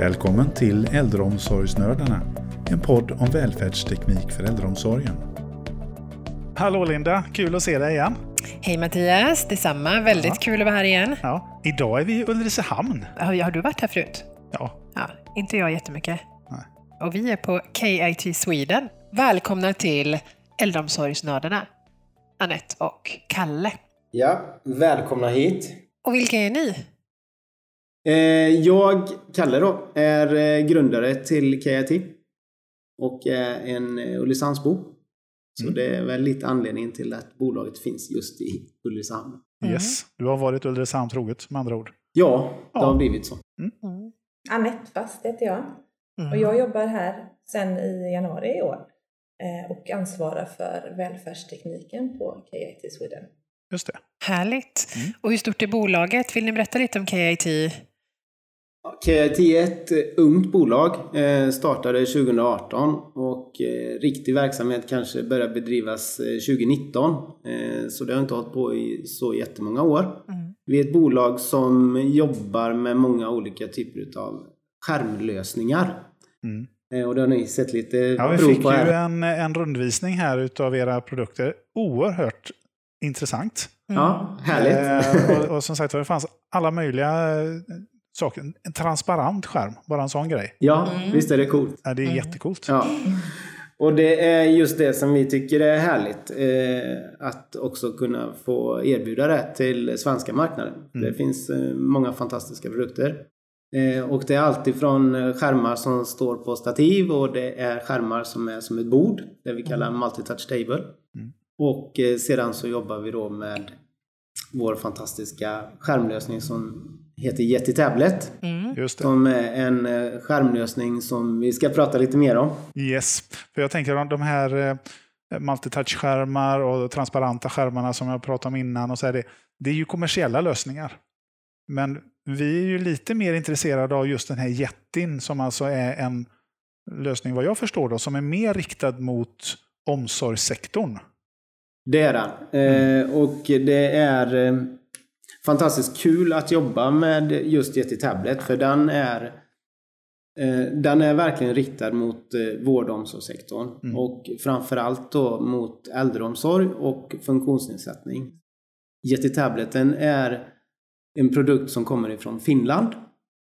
Välkommen till Äldreomsorgsnördarna, en podd om välfärdsteknik för äldreomsorgen. Hallå Linda, kul att se dig igen. Hej Mattias, detsamma. Väldigt Ja. kul att vara här igen. Ja, idag är vi i Ulricehamn. Har, har du varit här förut? Ja, Ja, inte jag jättemycket. Nej. Och vi är på KIT Sweden. Välkomna till Äldreomsorgsnördarna. Anette och Kalle. Ja, välkomna hit. Och vilka är ni? Eh, jag, Kalle då, är eh, grundare till KIT och är en eh, Ulricehamnsbo. Så Mm. det är väl lite anledningen till att bolaget finns just i Ulricehamn. Mm. yes. Du har varit Ulricehamn troget med andra ord. Ja, det Ja. har blivit så. Mm. Anette Fast heter jag Mm. och jag jobbar här sedan i januari i år och ansvarar för välfärdstekniken på KIT Sweden. Just det. Härligt. Mm. Och hur stort är bolaget? Vill ni berätta lite om KIT? KIT är ett eh, ungt bolag, eh, startade 2018 och eh, riktig verksamhet kanske började bedrivas eh, 2019. Eh, så det har inte hållit på i så jättemånga år. Mm. Vi är ett bolag som jobbar med många olika typer av skärmlösningar. Mm. Och det har ni sett lite Ja, vi prov fick ju på här. en, en rundvisning här utav era produkter. Oerhört intressant. Ja, härligt. Eh, och, och som sagt det fanns alla möjliga saker. En transparent skärm, bara en sån grej. Ja, Mm. visst är det coolt. Ja, det är Mm. jättecoolt. Ja. Och det är just det som vi tycker är härligt. Eh, att också kunna få erbjuda det till svenska marknaden. Mm. Det finns eh, många fantastiska produkter. Eh, och det är alltid från eh, skärmar som står på stativ och det är skärmar som är som ett bord. Det vi kallar multitouch table. Mm. Och eh, sedan så jobbar vi då med vår fantastiska skärmlösning som heter Yeti Tablet. Mm. Just det. Som är en eh, skärmlösning som vi ska prata lite mer om. Yes, för jag tänker om de här eh, multitouch-skärmar och transparenta skärmarna som jag pratade om innan. Och så är det, det är ju kommersiella lösningar. Men vi är ju lite mer intresserade av just den här Jetin som alltså är en lösning, vad jag förstår, då, som är mer riktad mot omsorgssektorn. Det är den. Eh, och det är eh, fantastiskt kul att jobba med just Yeti Tablet för den är eh, den är verkligen riktad mot eh, vård och omsorgssektorn Mm. och framförallt då mot äldreomsorg och funktionsnedsättning. Yeti Tableten är en produkt som kommer ifrån Finland.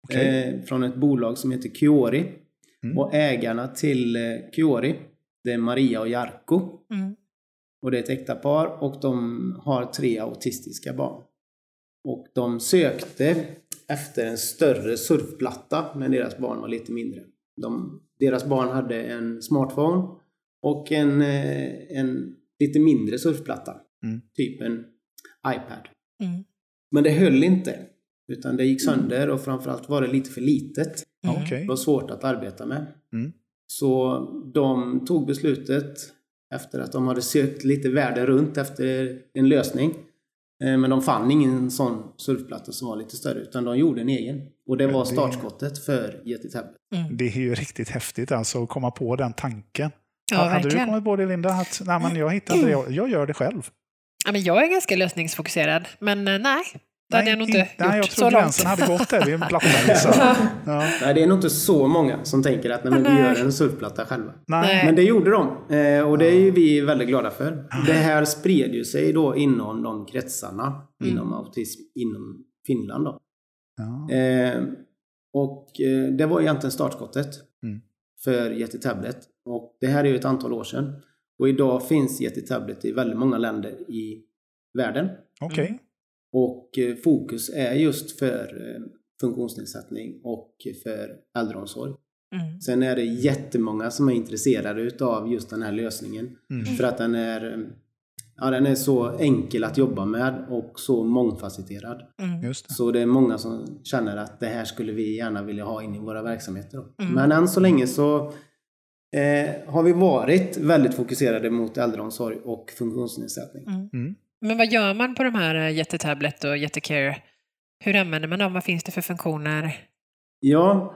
Okej. Eh, från ett bolag som heter Kiori. Mm. Och ägarna till Kiori, det är Maria och Jarkko. Mm. Och det är ett äkta par och de har tre autistiska barn. Och de sökte efter en större surfplatta när deras barn var lite mindre. De, deras barn hade en smartphone och en, eh, en lite mindre surfplatta. Mm. Typ en iPad. Mm. Men det höll inte. Utan det gick sönder och framförallt var det lite för litet. Mm. Okej. Det var svårt att arbeta med. Mm. Så de tog beslutet efter att de hade sökt lite världen runt efter en lösning. Eh, Men de fann ingen sån surfplatta som var lite större utan de gjorde en egen. Och det var startskottet för Yeti Tablet. Mm. Det är ju riktigt häftigt alltså att komma på den tanken. Ja, Hade du kommit på det Linda? Att nej, men jag hittar inte det, jag- jag gör det själv. Ja, men jag är ganska lösningsfokuserad, men eh, nej. Det hade jag nog inte in- nej, jag gjort tror så långt. gränsen hade gått där vid en platta. Liksom. Ja. Nej, det är nog inte så många som tänker att nej, men vi gör en surfplatta själva. Nej. Men det gjorde de. Eh, Och det är ju vi väldigt glada för. Det här spred ju sig då inom de kretsarna Mm. inom autism inom Finland. Då. Ja. Eh, och eh, det var egentligen startskottet Mm. för Yeti Tablet. Och det här är ju ett antal år sedan. Och idag finns Yeti Tablet i väldigt många länder i världen. Okej. Och eh, fokus är just för eh, funktionsnedsättning och för äldreomsorg. Mm. Sen är det jättemånga som är intresserade utav just den här lösningen. Mm. För att den är, ja, den är så enkel att jobba med och så mångfacetterad. Mm. Just det. Så det är många som känner att det här skulle vi gärna vilja ha in i våra verksamheter. Mm. Men än så länge så eh, har vi varit väldigt fokuserade mot äldreomsorg och funktionsnedsättning. Mm. Men vad gör man på de här eh, Jättetablet och Jättecare? Hur använder man dem? Vad finns det för funktioner? Ja,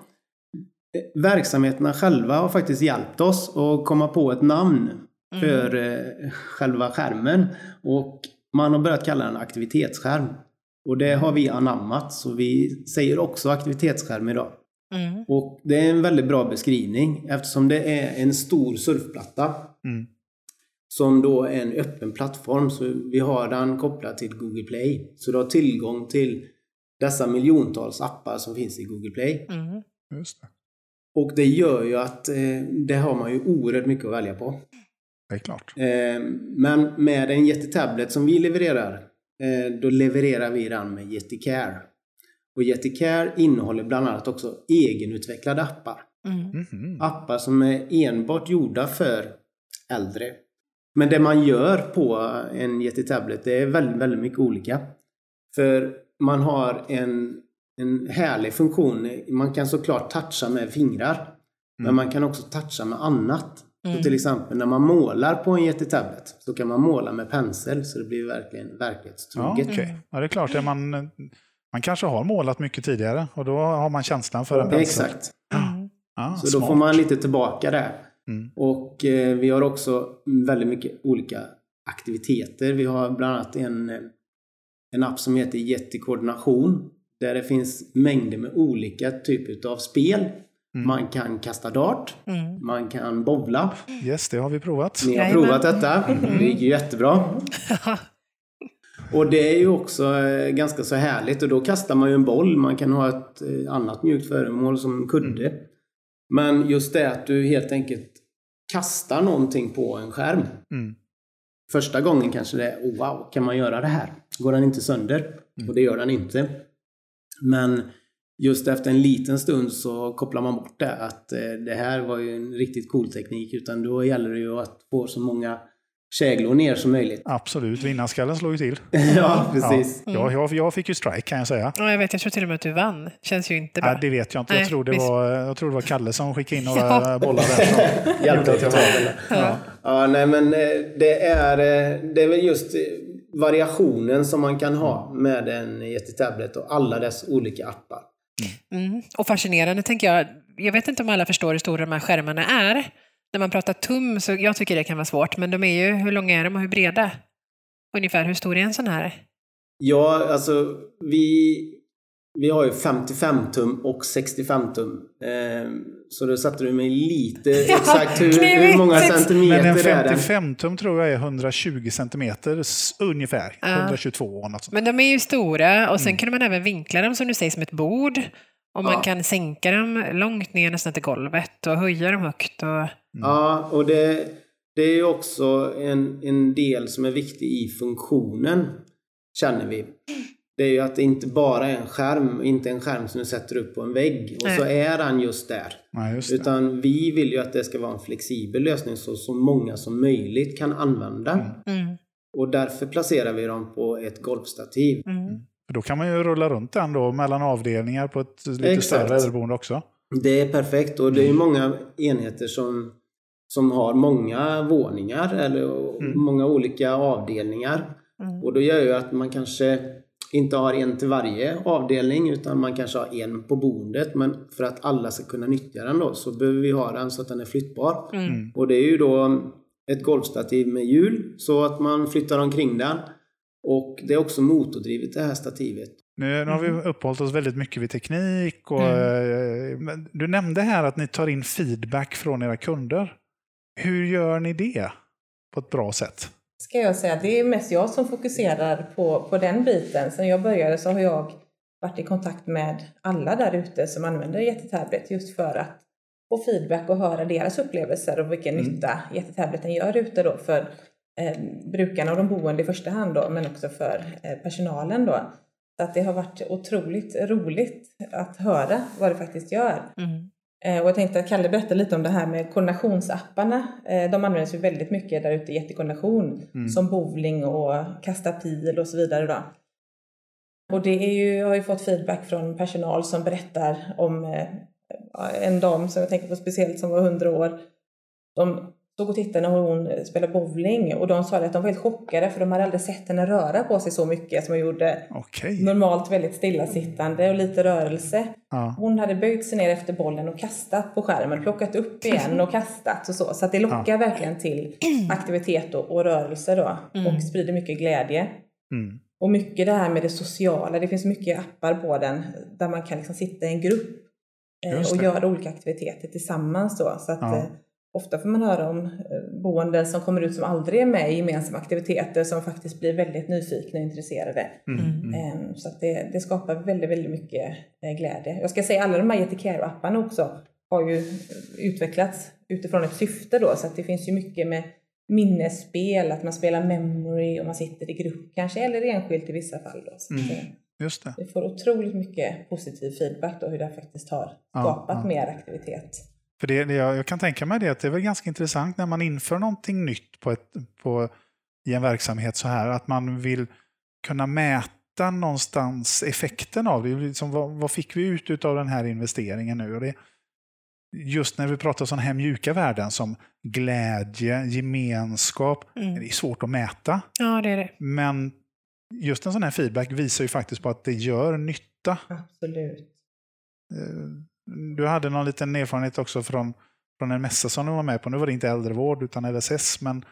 eh, verksamheterna själva har faktiskt hjälpt oss att komma på ett namn Mm. för eh, själva skärmen. Och man har börjat kalla den aktivitetsskärm. Och det har vi anammat, så vi säger också aktivitetsskärm idag. Mm. Och det är en väldigt bra beskrivning eftersom det är en stor surfplatta Mm. Som då är en öppen plattform. Så vi har den kopplad till Google Play. Så du har tillgång till dessa miljontals appar som finns i Google Play. Mm. Just det. Och det gör ju att eh, det har man ju oerhört mycket att välja på. det är klart. Eh, men med en Yeti-tablet som vi levererar, eh, då levererar vi den med Yeti Care. Och Yeti Care innehåller bland annat också egenutvecklade appar. Mm. Mhm. Appar som är enbart gjorda för äldre. Men det man gör på en Yeti Tablet, det är väldigt, väldigt mycket olika. För man har en, en härlig funktion. Man kan såklart toucha med fingrar. Men man kan också toucha med annat. Så till exempel när man målar på en Yeti Tablet så kan man måla med pensel så det blir verkligen Ja, verklighetstroget. okej. ja, det är klart. Är man, man kanske har målat mycket tidigare och då har man känslan för en pensel. Exakt. Mm. Ja, Så då smart. får man lite tillbaka där. Mm. Och eh, vi har också väldigt mycket olika aktiviteter. Vi har bland annat en, en app som heter Jättekoordination. Där det finns mängder med olika typer av spel. Mm. Man kan kasta dart. Mm. Man kan bowla. Yes, det har vi provat. Ni har Jajamän. provat detta. Det gick ju jättebra. Och det är ju också eh, ganska så härligt och då kastar man ju en boll. Man kan ha ett eh, annat mjukt föremål som en kudde. Men just det att du helt enkelt kastar någonting på en skärm. Mm. Första gången kanske det är oh, wow, kan man göra det här? Går den inte sönder? Och det gör den inte. Men just efter en liten stund så kopplar man bort det att eh, det här var ju en riktigt cool teknik utan då gäller det ju att få så många käglor ner som möjligt. Absolut, vinnarskallen slår ju till. ja, precis. Ja, jag, jag fick ju strike kan jag säga. Ja, jag vet, jag tror till och med att du vann. Känns ju inte bra. Nej, det vet jag inte. Jag tror, det visst. var, jag tror det var Kalle som skickade in några Ja. bollar där. Hjälpte att jag har ja. Ja, nej men eh, det är, eh, det är väl just eh, variationen som man kan ha med en Yeti-tablet och alla dess olika appar. Mm. Och fascinerande tänker jag. Jag vet inte om alla förstår hur stora de här skärmarna är. När man pratar tum så jag tycker det kan vara svårt, men de är ju, hur långa är de och hur breda? Ungefär, hur stor är en sån här? Ja, alltså vi, vi har ju 55 tum och 65 tum. Eh, så då satte du mig lite Ja, exakt hur, hur många Men centimeter en är den? 55-tum tror jag är 120 centimeter ungefär. Ja. 122 och något sånt. Men de är ju stora och sen kan man även vinkla dem som du säger som ett bord. Och man Ja. kan sänka dem långt ner nästan till golvet och höja dem högt. Och... Ja, och det, det är ju också en, en del som är viktig i funktionen, känner vi. Det är ju att det inte bara är en skärm, inte en skärm som du sätter upp på en vägg och så är den just där. Nej, just det. Utan vi vill ju att det ska vara en flexibel lösning så så många som möjligt kan använda. Mm. Och därför placerar vi dem på ett golfstativ. Mm. För Då kan man ju rulla runt den då mellan avdelningar på ett lite Exakt. större äldreboende också. Det är perfekt och det är ju många enheter som, som har många våningar eller många olika avdelningar. Mm. Och då gör ju att man kanske inte har en till varje avdelning utan man kanske har en på boendet. Men för att alla ska kunna nyttja den då så behöver vi ha den så att den är flyttbar. Mm. Och det är ju då ett golfstativ med hjul så att man flyttar omkring den. Och det är också motordrivet det här stativet. Nu, nu har vi uppehållit oss väldigt mycket vid teknik. Och, Mm. eh, men du nämnde här att ni tar in feedback från era kunder. Hur gör ni det på ett bra sätt? ska jag säga. Det är mest jag som fokuserar på, på den biten. Sen jag började så har jag varit i kontakt med alla där ute som använder Jättetablet just för att få feedback och höra deras upplevelser och vilken nytta Jättetableten gör ute då för brukarna och de boende i första hand då, men också för eh, personalen då. Så att det har varit otroligt roligt att höra vad det faktiskt gör. Mm. Eh, Och jag tänkte att Kalle berättade lite om det här med koordinationsapparna. Eh, De används ju väldigt mycket där ute i jättekoordination. Som bowling och kasta pil och så vidare. Då. Och det är ju, jag har ju fått feedback från personal som berättar om eh, en dam som jag tänker på speciellt som var 100 år. De stod och tittade när hon spelade bowling och de sa att de var helt chockade för de hade aldrig sett henne röra på sig så mycket som hon gjorde Okej. normalt väldigt stillasittande och lite rörelse. Ja. Hon hade böjt sig ner efter bollen och kastat på skärmen, plockat upp igen och kastat och så. Så att det lockar verkligen till aktivitet och, och rörelse då. Och sprider mycket glädje. Mm. Och mycket det här med det sociala. Det finns mycket appar på den där man kan liksom sitta i en grupp eh, och göra olika aktiviteter tillsammans. Då. Så att, Ja. Ofta får man höra om eh, boenden som kommer ut som aldrig är med i gemensamma aktiviteter som faktiskt blir väldigt nyfikna och intresserade. Mm. Mm. Eh, Så att det, det skapar väldigt, väldigt mycket eh, glädje. Jag ska säga alla de här Yeti-Care-apparna också har ju utvecklats utifrån ett syfte då, så att det finns ju mycket med minnesspel, att man spelar memory och man sitter i grupp kanske, eller enskilt i vissa fall. Då. Så Mm. eh, Just det. vi får otroligt mycket positiv feedback då hur det faktiskt har Ja, skapat ja. mer aktivitet. För det, jag, jag kan tänka mig det att det är väl ganska intressant när man inför någonting nytt på ett, på, i en verksamhet så här, att man vill kunna mäta någonstans effekten av det. Liksom, vad, vad fick vi ut av den här investeringen nu? Och det, just när vi pratar sådana här mjuka värden som glädje, gemenskap, Mm. det är svårt att mäta. Ja, det är det. Men just en sån här feedback visar ju faktiskt på att det gör nytta. Absolut. Du hade någon liten erfarenhet också från, från en mässa som du var med på. Nu var det inte äldrevård utan LSS, men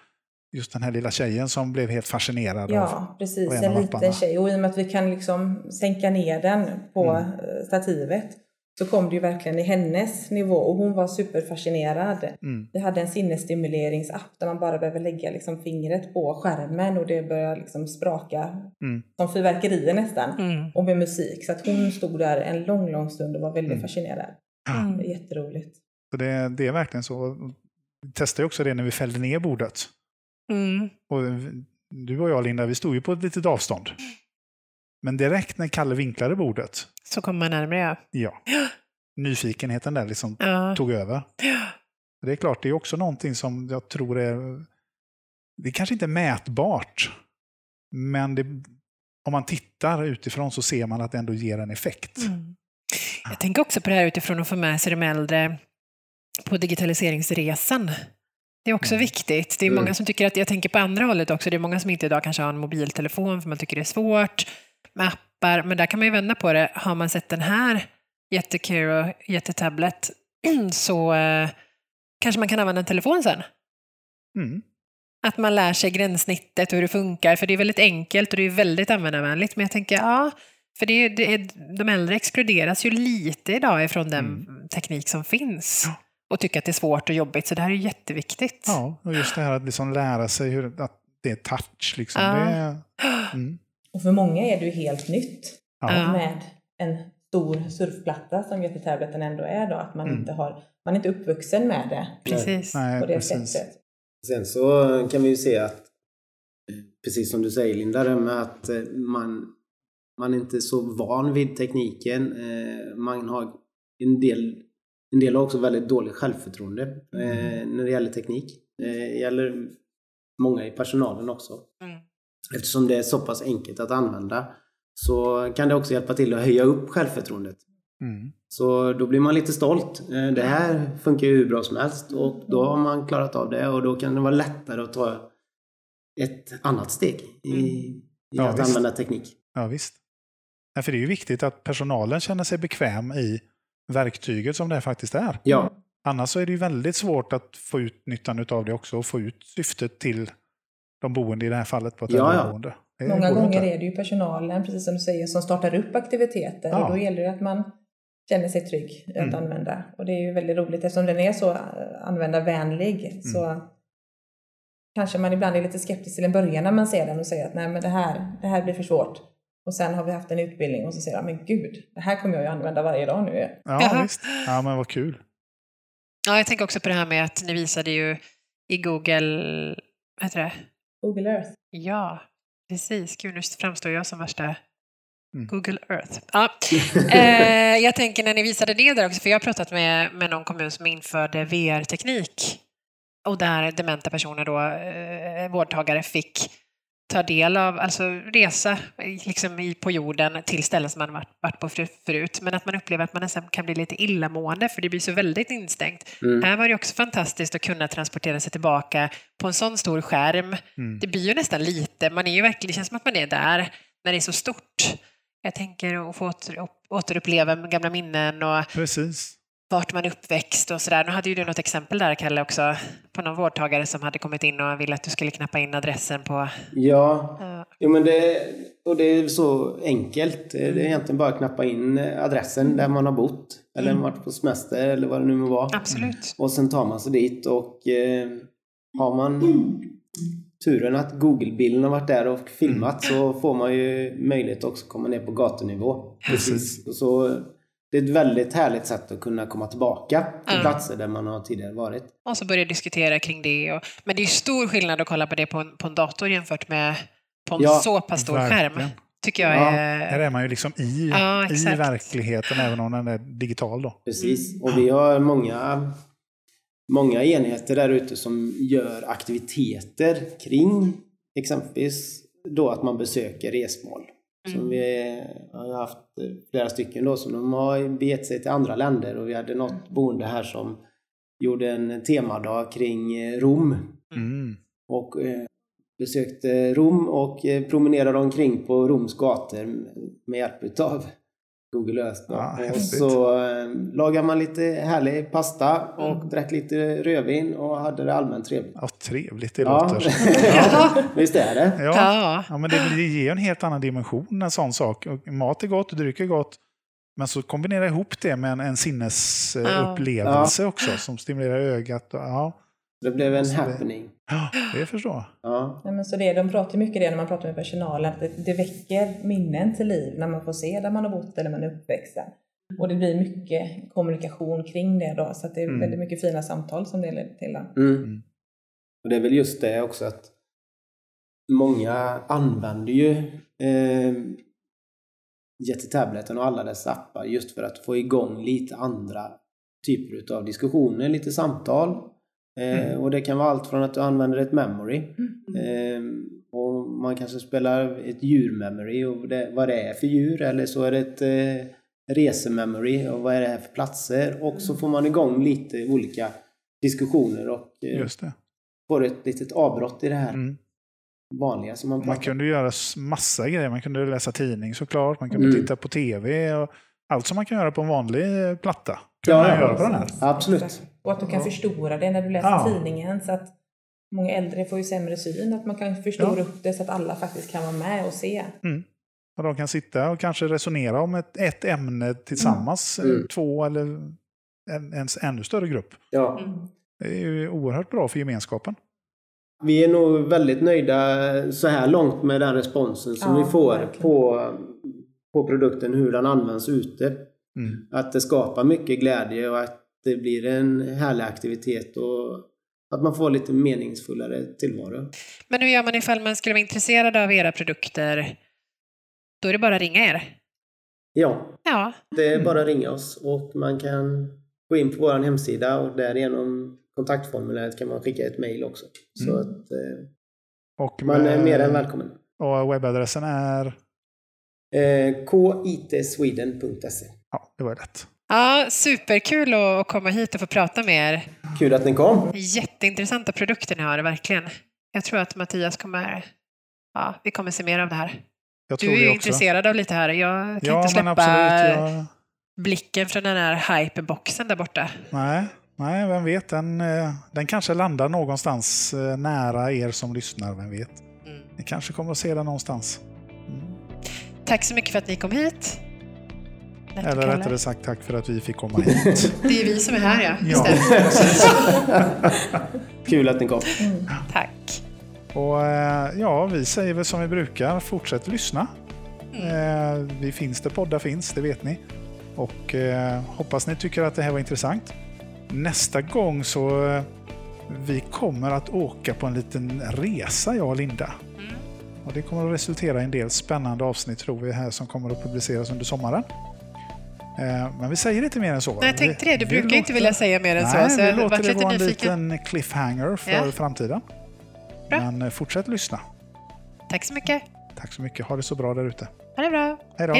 just den här lilla tjejen som blev helt fascinerad av... Ja, precis. och en En av liten tjej. Och i och med att vi kan liksom sänka ner den på Mm. eh, stativet så kom det ju verkligen i hennes nivå och hon var superfascinerad. Mm. Vi hade en sinnesstimuleringssapp där man bara behöver lägga liksom fingret på skärmen och det börjar liksom spraka Mm. som fyrverkerier nästan. Mm. Och med musik. Så att hon stod där en lång, lång stund och var väldigt Mm. fascinerad. Mm. Det är jätteroligt. Så det, det är verkligen så. Vi testade också det när vi fällde ner bordet. Mm. Och du och jag, Linda, vi stod ju på ett litet avstånd. Men direkt när Kalle vinklade bordet, Så kommer man närmare, ja. ja, nyfikenheten där liksom ja. tog över. Det är klart, det är också någonting som jag tror är... Det är kanske inte är mätbart, men det, om man tittar utifrån så ser man att det ändå ger en effekt. Mm. Jag tänker också på det här utifrån att få med sig de äldre på digitaliseringsresan. Det är också Mm. viktigt. Det är Mm. många som tycker att, jag tänker på andra hållet också, det är många som inte idag kanske har en mobiltelefon för man tycker det är svårt med appar, men där kan man ju vända på det. Har man sett den här Jättekiro, Jättetablet, så eh, kanske man kan använda en telefon sen. Mm. Att man lär sig gränssnittet och hur det funkar, för det är väldigt enkelt och det är väldigt användarvänligt. Men jag tänker, ja, för det är, det är, de äldre exkluderas ju lite idag ifrån den teknik som finns. Och tycker att det är svårt och jobbigt, så det här är jätteviktigt. Ja, och just det här att liksom lära sig hur, att det är touch. Liksom. Ja. Det mm. Och för många är det ju helt nytt. ja. Med en stor surfplatta som Jättetableten ändå är då. Att man, Mm. inte har, man är inte uppvuxen med det Precis. Nej, på det precis. sättet. Sen så kan vi ju se att, precis som du säger Linda, det med att eh, man, man är inte så van vid tekniken. Eh, Man har en del, en del har också väldigt dåligt självförtroende eh, när det gäller teknik. Det gäller många i personalen också. Mm. Eftersom det är så pass enkelt att använda så kan det också hjälpa till att höja upp självförtroendet. Mm. Så då blir man lite stolt. Eh, Det här funkar ju hur bra som helst och då har man klarat av det och då kan det vara lättare att ta ett annat steg i, i Ja, att visst. använda teknik. Ja, visst. Ja, för det är ju viktigt att personalen känner sig bekväm i verktyget som det faktiskt är. Ja, Annars så är det ju väldigt svårt att få ut nyttan av det också och få ut syftet till de boende i det här fallet på ett Ja, ja. äldreboende. Det Många gånger inte. är det ju personalen, precis som du säger, som startar upp aktiviteter Ja. och då gäller det att man känner sig trygg att Mm. använda. Och det är ju väldigt roligt eftersom den är så användarvänlig Mm. så kanske man ibland är lite skeptisk till en början när man ser den och säger att nej men det här, det här blir för svårt. Och sen har vi haft en utbildning och så säger jag men gud, det här kommer jag ju använda varje dag nu. Ja, Jaha. visst. Ja, men vad kul. Ja, jag tänker också på det här med att ni visade ju i Google, vad heter det? Google Earth. Ja, precis. Gud, nu framstår jag som värsta Mm. Google Earth. Ja. Eh, jag tänker när ni visade det där också, för jag har pratat med, med någon kommun som införde VR-teknik och där dementa personer då, eh, vårdtagare, fick ta del av, alltså resa liksom i, på jorden till ställen som man varit, varit på för- förut, men att man upplever att man nästan kan bli lite illamående för det blir så väldigt instängt. Mm. Här var det också fantastiskt att kunna transportera sig tillbaka på en sån stor skärm. Mm. Det blir ju nästan lite, man är ju verkligen, det känns som att man är där när det är så stort. Jag tänker att få åter, återuppleva gamla minnen och Precis. Vart man är uppväxt och sådär. Nu hade ju du något exempel där, Kalle, också på någon vårdtagare som hade kommit in och ville att du skulle knappa in adressen på... Ja, Ja. jo, men det, och det är så enkelt. Det är egentligen bara att knappa in adressen där man har bott. Eller varit på semester eller vad det nu må vara. Absolut. Och sen tar man sig dit och eh, har man turen att Google-bilden har varit där och filmat så får man ju möjlighet också att komma ner på gatunivå. Precis. Så det är ett väldigt härligt sätt att kunna komma tillbaka till Ja. platser där man har tidigare varit. Och så börja diskutera kring det. Och, men det är ju stor skillnad att kolla på det på en, på en dator jämfört med på en Ja, så pass stor verkligen. skärm. Tycker jag Ja, är... Här är man ju liksom i, Ja, i verkligheten, även om den är digital då. Precis. Och vi har många, många enheter där ute som gör aktiviteter kring exempelvis då att man besöker resmål. Som vi har haft flera stycken då som de har begett sig till andra länder. Och vi hade något boende här som gjorde en temadag kring eh, Rom. Mm. och eh, besökte Rom och eh, promenerade omkring på Roms gator med hjälp utav Google Earth. Ja, och så eh, lagade man lite härlig pasta och drack lite rödvin och hade det allmänt trevligt. Ja, trevligt det Ja. låter. ja, visst är det? Ja. Ja. Ja, men det, ger en helt annan dimension, en sån sak. Mat är gott, dryck är gott. Men så kombinera ihop det med en, en sinnesupplevelse också som stimulerar ögat. Och, ja, Det blev en Så det- happening. ja, det förstår jag. Ja. Nej, men så det, de pratar mycket det när man pratar med personalen, att det, det väcker minnen till liv när man får se där man har bott eller man är uppväxten. Och det blir mycket kommunikation kring det då, så att det är Mm. väldigt mycket fina samtal som det leder till. Mm. Mm. Och det är väl just det också att många använder ju eh, Jättetableten och alla dess appar just för att få igång lite andra typer av diskussioner, lite samtal. Eh, Och det kan vara allt från att du använder ett memory eh, och man kanske spelar ett djurmemory och det, vad det är för djur eller så är det ett eh, resememory och vad är det här för platser och så får man igång lite olika diskussioner och eh, får ett litet avbrott i det här Mm. vanliga som man pratar Man kunde göra massa grejer. Man kunde läsa tidning såklart. Man kunde Mm. titta på tv. Och allt som man kan göra på en vanlig eh, platta. Kan Ja, man ja. göra på den här. Absolut. Och att du kan förstora det när du läser Ja. tidningen så att många äldre får ju sämre syn, att man kan förstora Ja. upp det så att alla faktiskt kan vara med och se. Och de kan sitta och kanske resonera om ett, ett ämne tillsammans. eh, Mm. Två eller en, en ännu större grupp. Ja. Det är ju oerhört bra för gemenskapen. Vi är nog väldigt nöjda så här långt med den responsen som Ja, vi får verkligen. på, på produkten, hur den används ute. Mm. Att det skapar mycket glädje och att det blir en härlig aktivitet och att man får lite meningsfullare tillvaro. Men hur gör man ifall man skulle vara intresserad av era produkter? Då är det bara att ringa er. Ja, Ja, det är bara att ringa oss och man kan gå in på vår hemsida och därigenom kontaktformuläret kan man skicka ett mejl också. Så Mm. att eh, Och man är mer än välkommen. Och webbadressen är... Eh, kitSweden.se Ja, det var lätt. Ja superkul att att komma hit och få prata med er. Kul att ni kom! Jätteintressanta produkter ni har, verkligen. Jag tror att Mattias kommer... Ja, vi kommer se mer av det här. Jag Du tror är det ju också. intresserad av lite här. Jag kan Ja, inte släppa absolut. Jag... blicken från den här hyperboxen där borta. Nej, nej, vem vet. Den, eh, den kanske landar någonstans eh, nära er som lyssnar. Vem vet. Mm. Ni kanske kommer att se den någonstans. Mm. Tack så mycket för att ni kom hit. Lätt Eller rättare sagt tack för att vi fick komma hit. Det är vi som är här, ja. Ja. Kul att ni kom! Tack. Och eh, ja, vi säger väl som vi brukar. Fortsätt lyssna. Eh, Vi finns där poddar finns, det vet ni. Och eh, hoppas ni tycker att det här var intressant. Nästa gång så eh, vi kommer att åka på en liten resa, jag och Linda. Mm. Och det kommer att resultera i en del spännande avsnitt tror vi här som kommer att publiceras under sommaren. Eh, Men vi säger inte mer än så. Nej, jag tänkte det. Du vi brukar låter- inte vilja säga mer än Nej, så. Så vi låter det vara en nyfiken. liten cliffhanger för Ja. framtiden. Bra. Men eh, fortsätt lyssna. Tack så mycket. Tack så mycket. Ha det så bra där ute. Ha det bra. Hej då.